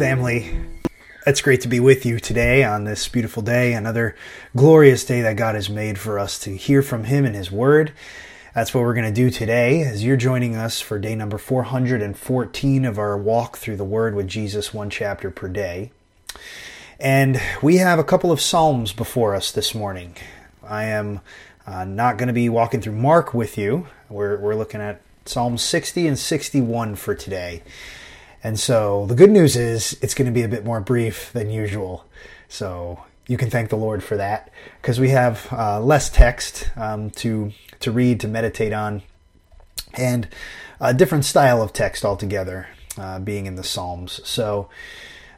Family. It's great to be with you today on this beautiful day, another glorious day that God has made for us to hear from Him and His Word. That's what we're going to do today as you're joining us for day number 414 of our walk through the Word with Jesus, one chapter per day. And we have a couple of Psalms before us this morning. I am uh, not going to be walking through Mark with you. We're, we're looking at Psalm 60 and 61 for today. And so the good news is it's going to be a bit more brief than usual. So you can thank the Lord for that because we have uh, less text um, to to read to meditate on, and a different style of text altogether, uh, being in the Psalms. So.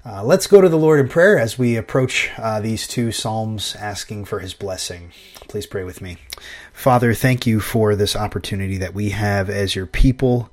Uh, let's go to the Lord in prayer as we approach uh, these two Psalms asking for His blessing. Please pray with me. Father, thank you for this opportunity that we have as your people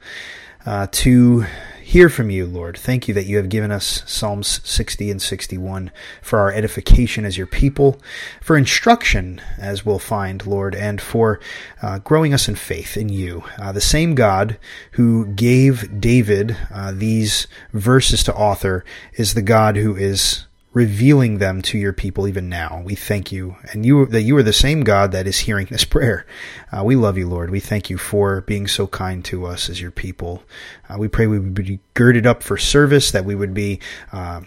uh, to hear from you, Lord. Thank you that you have given us Psalms 60 and 61 for our edification as your people, for instruction, as we'll find, Lord, and for uh, growing us in faith in you. Uh, the same God who gave David uh, these verses to author is the God who is revealing them to your people even now. We thank you, and you that you are the same God that is hearing this prayer. Uh, we love you, Lord. We thank you for being so kind to us as your people. Uh, we pray we would be girded up for service, that we would be. Uh,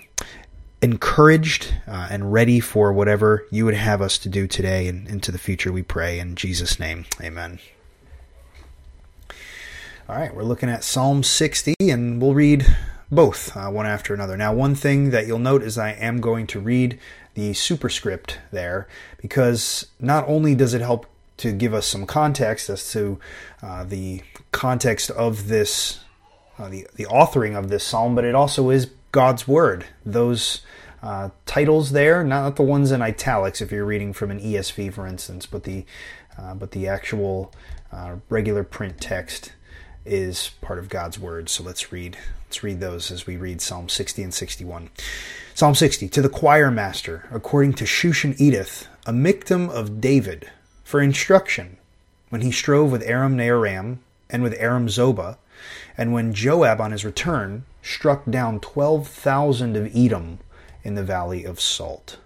encouraged and ready for whatever you would have us to do today and into the future, we pray. In Jesus' name, amen. All right, we're looking at Psalm 60, and we'll read both uh, one after another. Now, one thing that you'll note is I am going to read the superscript there because not only does it help to give us some context as to uh, the context of this, uh, the, the authoring of this psalm, but it also is God's word. Those uh, titles there, not the ones in italics if you're reading from an ESV, for instance, but the uh, but the actual uh, regular print text is part of God's word. So let's read. Let's read those as we read Psalm 60 and 61. Psalm 60 To the choir master, according to Shushan Eduth, a miktam of David, for instruction, when he strove with Aram Naharaim and with Aram Zobah, and when Joab on his return struck down 12,000 of Edom in the valley of Salt.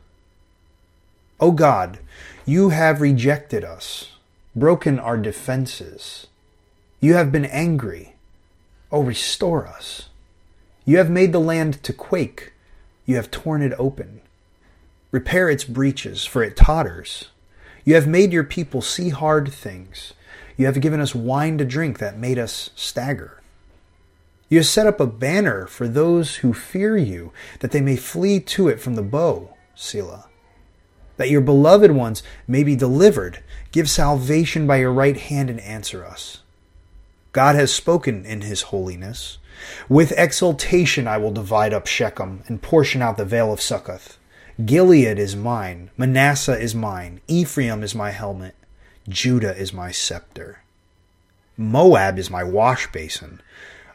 O God, you have rejected us, broken our defenses you have been angry. O restore us. You have made the land to quake. You have torn it open. Repair its breaches, for it totters. You have made your people see hard things. You have given us wine to drink that made us stagger. You have set up a banner for those who fear you, that they may flee to it from the bow, Selah. That your beloved ones may be delivered. Give salvation by your right hand and answer us. God has spoken in his holiness. With exultation I will divide up Shechem and portion out the vale of Succoth. Gilead is mine, Manasseh is mine, Ephraim is my helmet, Judah is my scepter. Moab is my wash basin.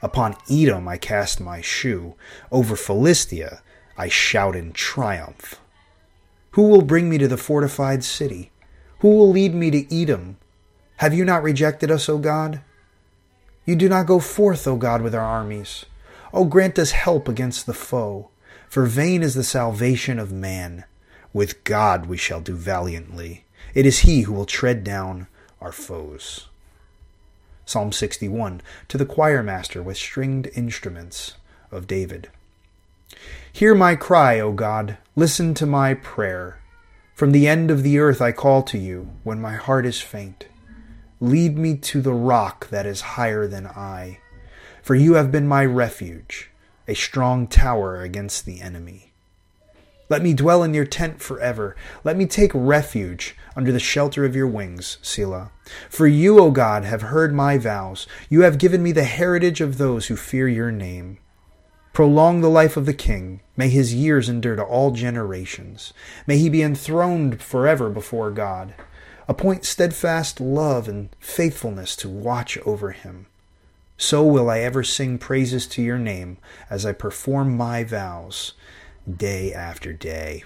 Upon Edom I cast my shoe. Over Philistia I shout in triumph. Who will bring me to the fortified city? Who will lead me to Edom? Have you not rejected us, O God? You do not go forth, O God, with our armies. O grant us help against the foe, for vain is the salvation of man. With God we shall do valiantly. It is He who will tread down our foes. Psalm 61 To the choir master with stringed instruments of David. Hear my cry, O God, listen to my prayer. From the end of the earth I call to you when my heart is faint. Lead me to the rock that is higher than I, for you have been my refuge, a strong tower against the enemy. Let me dwell in your tent forever. Let me take refuge under the shelter of your wings, Selah. For you, O God, have heard my vows. You have given me the heritage of those who fear your name. Prolong the life of the king. May his years endure to all generations. May he be enthroned forever before God. Appoint steadfast love and faithfulness to watch over him. So will I ever sing praises to your name as I perform my vows day after day.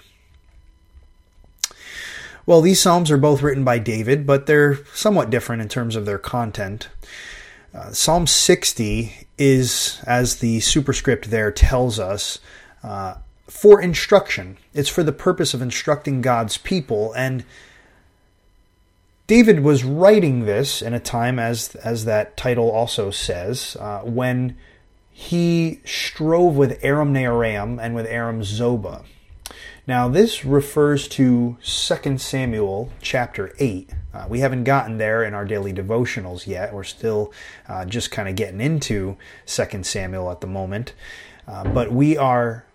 Well, these Psalms are both written by David, but they're somewhat different in terms of their content. Uh, Psalm 60 is, as the superscript there tells us, uh, for instruction. It's for the purpose of instructing God's people. And David was writing this in a time, as, as that title also says, uh, when he strove with Aram Naharaim and with Aram Zobah. Now, this refers to 2 Samuel chapter 8. Uh, we haven't gotten there in our daily devotionals yet. We're still uh, just kind of getting into 2 Samuel at the moment. Uh, but we are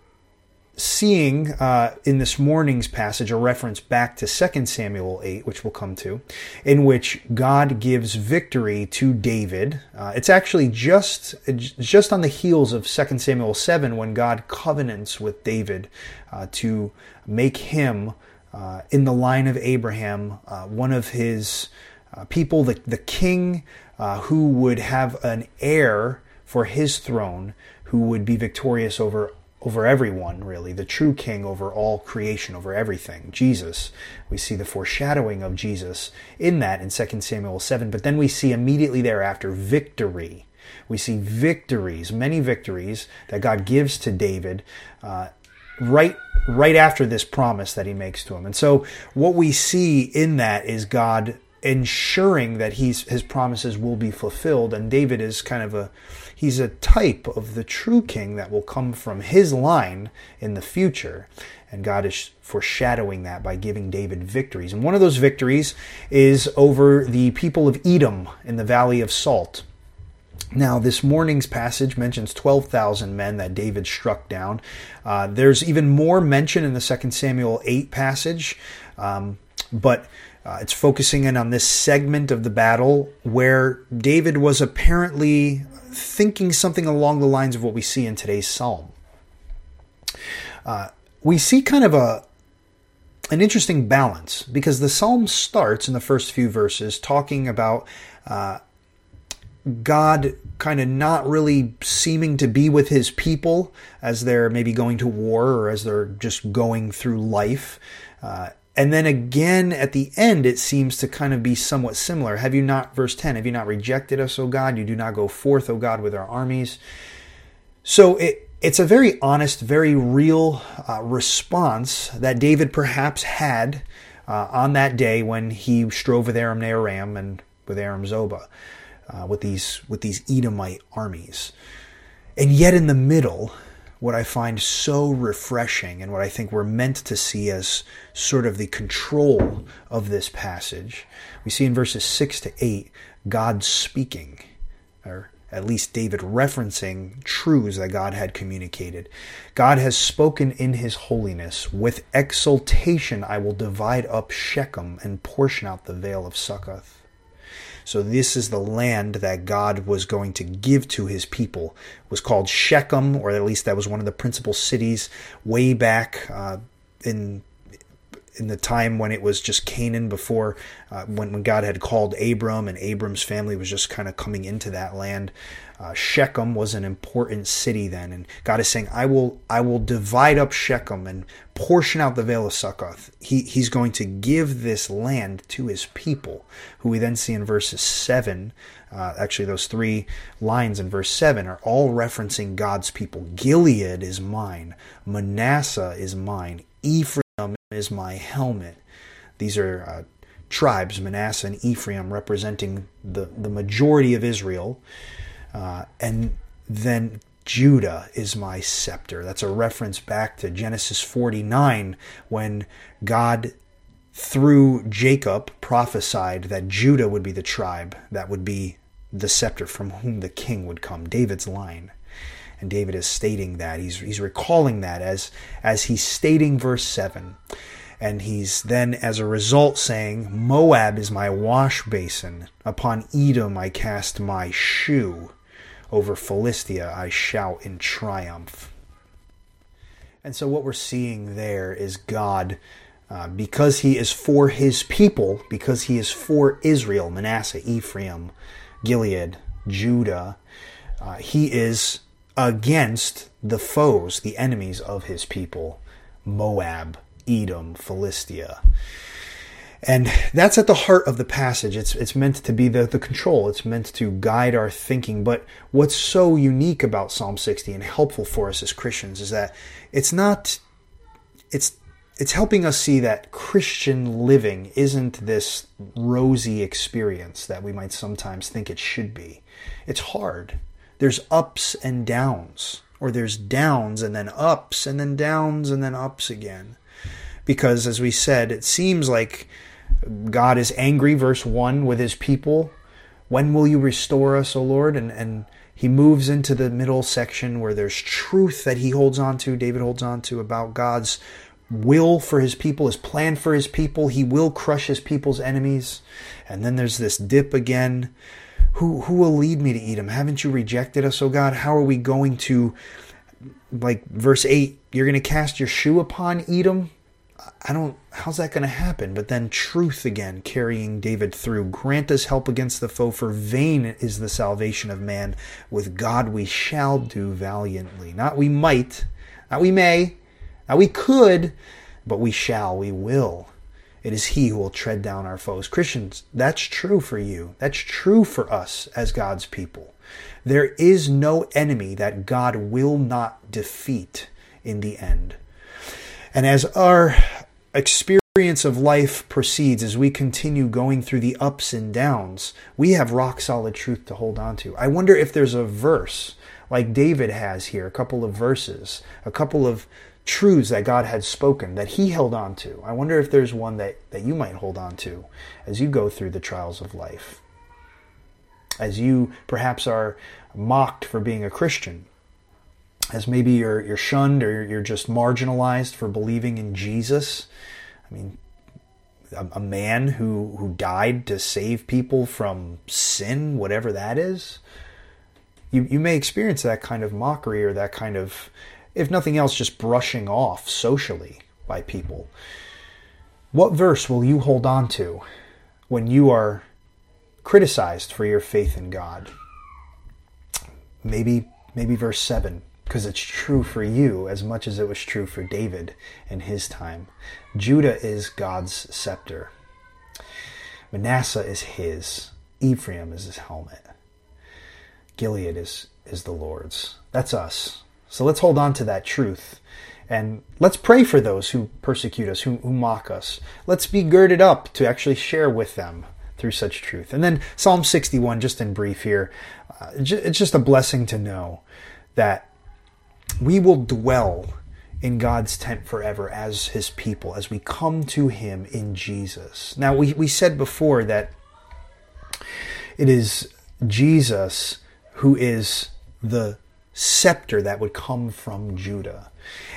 seeing uh, in this morning's passage a reference back to 2 Samuel 8, which we'll come to, in which God gives victory to David. Uh, it's actually just, just on the heels of 2 Samuel 7 when God covenants with David uh, to make him, uh, in the line of Abraham, uh, one of his uh, people, the, the king who would have an heir for his throne, who would be victorious over over everyone, really, the true king over all creation, over everything, Jesus. We see the foreshadowing of Jesus in that in 2 Samuel 7, but then we see immediately thereafter victory. We see victories, many victories that God gives to David uh, right right after this promise that he makes to him. And so what we see in that is God ensuring that he's, his promises will be fulfilled. And David is kind of a He's a type of the true king that will come from his line in the future. And God is foreshadowing that by giving David victories. And one of those victories is over the people of Edom in the Valley of Salt. Now, this morning's passage mentions 12,000 men that David struck down. Uh, there's even more mention in the 2 Samuel 8 passage, um, but uh, it's focusing in on this segment of the battle where David was apparently thinking something along the lines of what we see in today's psalm. Uh, we see kind of a an interesting balance because the psalm starts in the first few verses talking about uh, God kind of not really seeming to be with his people as they're maybe going to war or as they're just going through life. Uh, and then again at the end, it seems to kind of be somewhat similar. Have you not, verse 10, have you not rejected us, O God? You do not go forth, O God, with our armies. So it, it's a very honest, very real uh, response that David perhaps had uh, on that day when he strove with Aram Naharaim and with Aram Zobah, uh, with these with these Edomite armies. And yet in the middle, what I find so refreshing and what I think we're meant to see as sort of the control of this passage. We see in verses 6 to 8 God speaking, or at least David referencing truths that God had communicated. God has spoken in his holiness. With exultation I will divide up Shechem and portion out the vale of Succoth. So this is the land that God was going to give to his people. It was called Shechem, or at least that was one of the principal cities way back uh, in in the time when it was just Canaan before uh, when, when God had called Abram and Abram's family was just kind of coming into that land. Uh, Shechem was an important city then, and God is saying, "I will, I will divide up Shechem and portion out the Vale of Succoth." He, he's going to give this land to His people, who we then see in verses seven. Uh, actually, those three lines in verse seven are all referencing God's people. Gilead is mine, Manasseh is mine, Ephraim is my helmet. These are uh, tribes, Manasseh and Ephraim, representing the, the majority of Israel. Uh, and then Judah is my scepter. That's a reference back to Genesis 49 when God, through Jacob, prophesied that Judah would be the tribe that would be the scepter from whom the king would come, David's line. And David is stating that. He's, he's recalling that as, as he's stating verse 7. And he's then, as a result, saying, Moab is my wash basin. Upon Edom I cast my shoe. Over Philistia I shout in triumph. And so, what we're seeing there is God, uh, because He is for His people, because He is for Israel, Manasseh, Ephraim, Gilead, Judah, uh, He is against the foes, the enemies of His people, Moab, Edom, Philistia. And that's at the heart of the passage. It's, it's meant to be the, the control, it's meant to guide our thinking. But what's so unique about Psalm 60 and helpful for us as Christians is that it's not, it's, it's helping us see that Christian living isn't this rosy experience that we might sometimes think it should be. It's hard. There's ups and downs, or there's downs and then ups and then downs and then ups again. Because, as we said, it seems like God is angry, verse 1, with his people. When will you restore us, O Lord? And, and he moves into the middle section where there's truth that he holds on to, David holds on to, about God's will for his people, his plan for his people. He will crush his people's enemies. And then there's this dip again. Who, who will lead me to Edom? Haven't you rejected us, O God? How are we going to, like verse 8, you're going to cast your shoe upon Edom? I don't, how's that going to happen? But then truth again carrying David through. Grant us help against the foe, for vain is the salvation of man. With God we shall do valiantly. Not we might, not we may, not we could, but we shall, we will. It is He who will tread down our foes. Christians, that's true for you. That's true for us as God's people. There is no enemy that God will not defeat in the end. And as our experience of life proceeds, as we continue going through the ups and downs, we have rock solid truth to hold on to. I wonder if there's a verse like David has here, a couple of verses, a couple of truths that God had spoken that he held on to. I wonder if there's one that, that you might hold on to as you go through the trials of life. As you perhaps are mocked for being a Christian, as maybe you're, you're shunned or you're just marginalized for believing in Jesus. I mean, a, a man who, who died to save people from sin, whatever that is. You, you may experience that kind of mockery or that kind of if nothing else, just brushing off socially by people. What verse will you hold on to when you are criticized for your faith in God? Maybe, maybe verse 7, because it's true for you as much as it was true for David in his time. Judah is God's scepter. Manasseh is his. Ephraim is his helmet. Gilead is, is the Lord's. That's us. So let's hold on to that truth. And let's pray for those who persecute us, who, who mock us. Let's be girded up to actually share with them through such truth. And then Psalm 61, just in brief here, uh, it's just a blessing to know that we will dwell in God's tent forever as his people, as we come to him in Jesus. Now, we, we said before that it is Jesus who is the scepter that would come from Judah.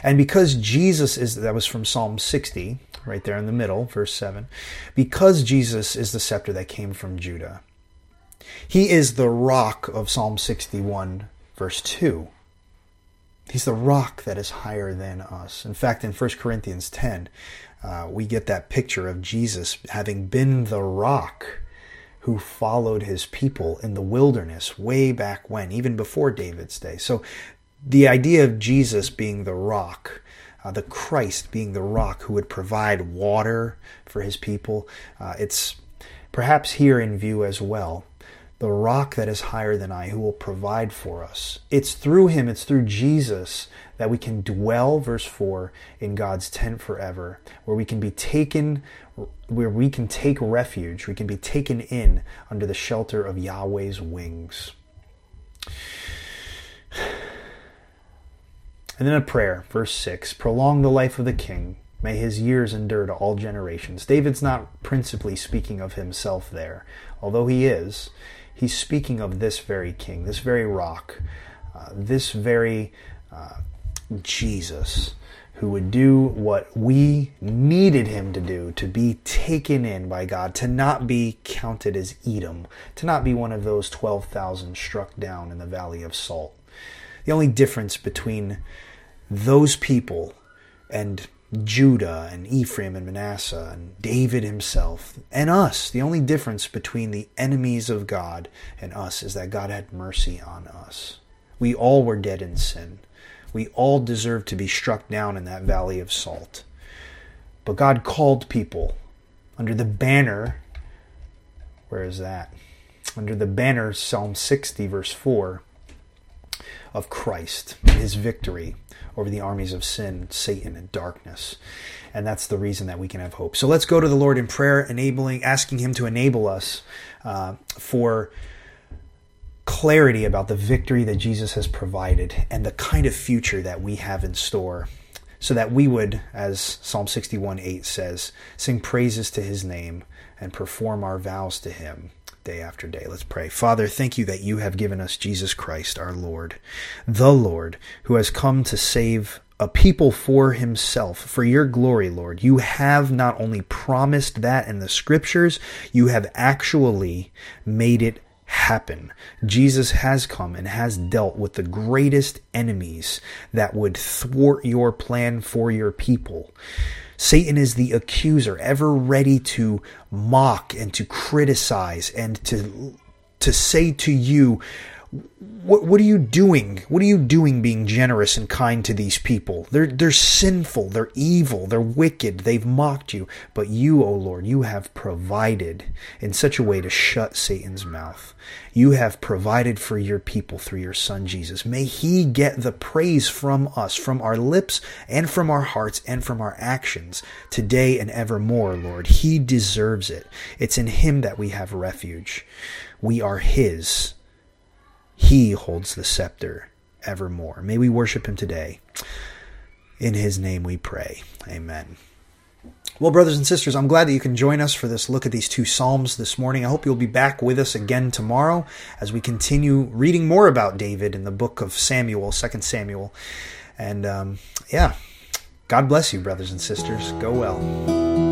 And because Jesus is, that was from Psalm 60, right there in the middle, verse 7, because Jesus is the scepter that came from Judah, he is the rock of Psalm 61, verse 2. He's the rock that is higher than us. In fact, in 1 Corinthians 10, uh, we get that picture of Jesus having been the rock who followed his people in the wilderness way back when, even before David's day. So the idea of Jesus being the rock, uh, the Christ being the rock who would provide water for his people, uh, it's perhaps here in view as well. The rock that is higher than I, who will provide for us. It's through him, it's through Jesus that we can dwell, verse 4, in God's tent forever, where we can be taken where we can take refuge, we can be taken in under the shelter of Yahweh's wings. And then a prayer, verse 6 Prolong the life of the king. May his years endure to all generations. David's not principally speaking of himself there, although he is. He's speaking of this very king, this very rock, uh, this very uh, Jesus who would do what we needed him to do to be taken in by God, to not be counted as Edom, to not be one of those 12,000 struck down in the Valley of Salt. The only difference between those people and Judah and Ephraim and Manasseh and David himself and us, the only difference between the enemies of God and us is that God had mercy on us. We all were dead in sin. We all deserved to be struck down in that valley of salt. But God called people under the banner. Where is that? Under the banner, Psalm 60, verse 4, of Christ, his victory over the armies of sin, Satan, and darkness. And that's the reason that we can have hope. So let's go to the Lord in prayer, enabling, asking Him to enable us uh, for clarity about the victory that Jesus has provided and the kind of future that we have in store so that we would, as Psalm 61 8 says, sing praises to his name and perform our vows to him day after day. Let's pray. Father, thank you that you have given us Jesus Christ, our Lord, the Lord, who has come to save a people for himself, for your glory, Lord. You have not only promised that in the scriptures, you have actually made it happen. Jesus has come and has dealt with the greatest enemies that would thwart your plan for your people. Satan is the accuser, ever ready to mock and to criticize and to to say to you, what, what are you doing? What are you doing being generous and kind to these people? They're, they're sinful, they're evil, they're wicked, they've mocked you. But you, O oh Lord, you have provided in such a way to shut Satan's mouth. You have provided for your people through your Son Jesus. May he get the praise from us, from our lips and from our hearts and from our actions today and evermore, Lord. He deserves it. It's in him that we have refuge. We are his he holds the scepter evermore. May we worship him today. In his name we pray. Amen. Well, brothers and sisters, I'm glad that you can join us for this look at these two Psalms this morning. I hope you'll be back with us again tomorrow as we continue reading more about David in the book of Samuel, 2 Samuel. And um, yeah, God bless you, brothers and sisters. Go well.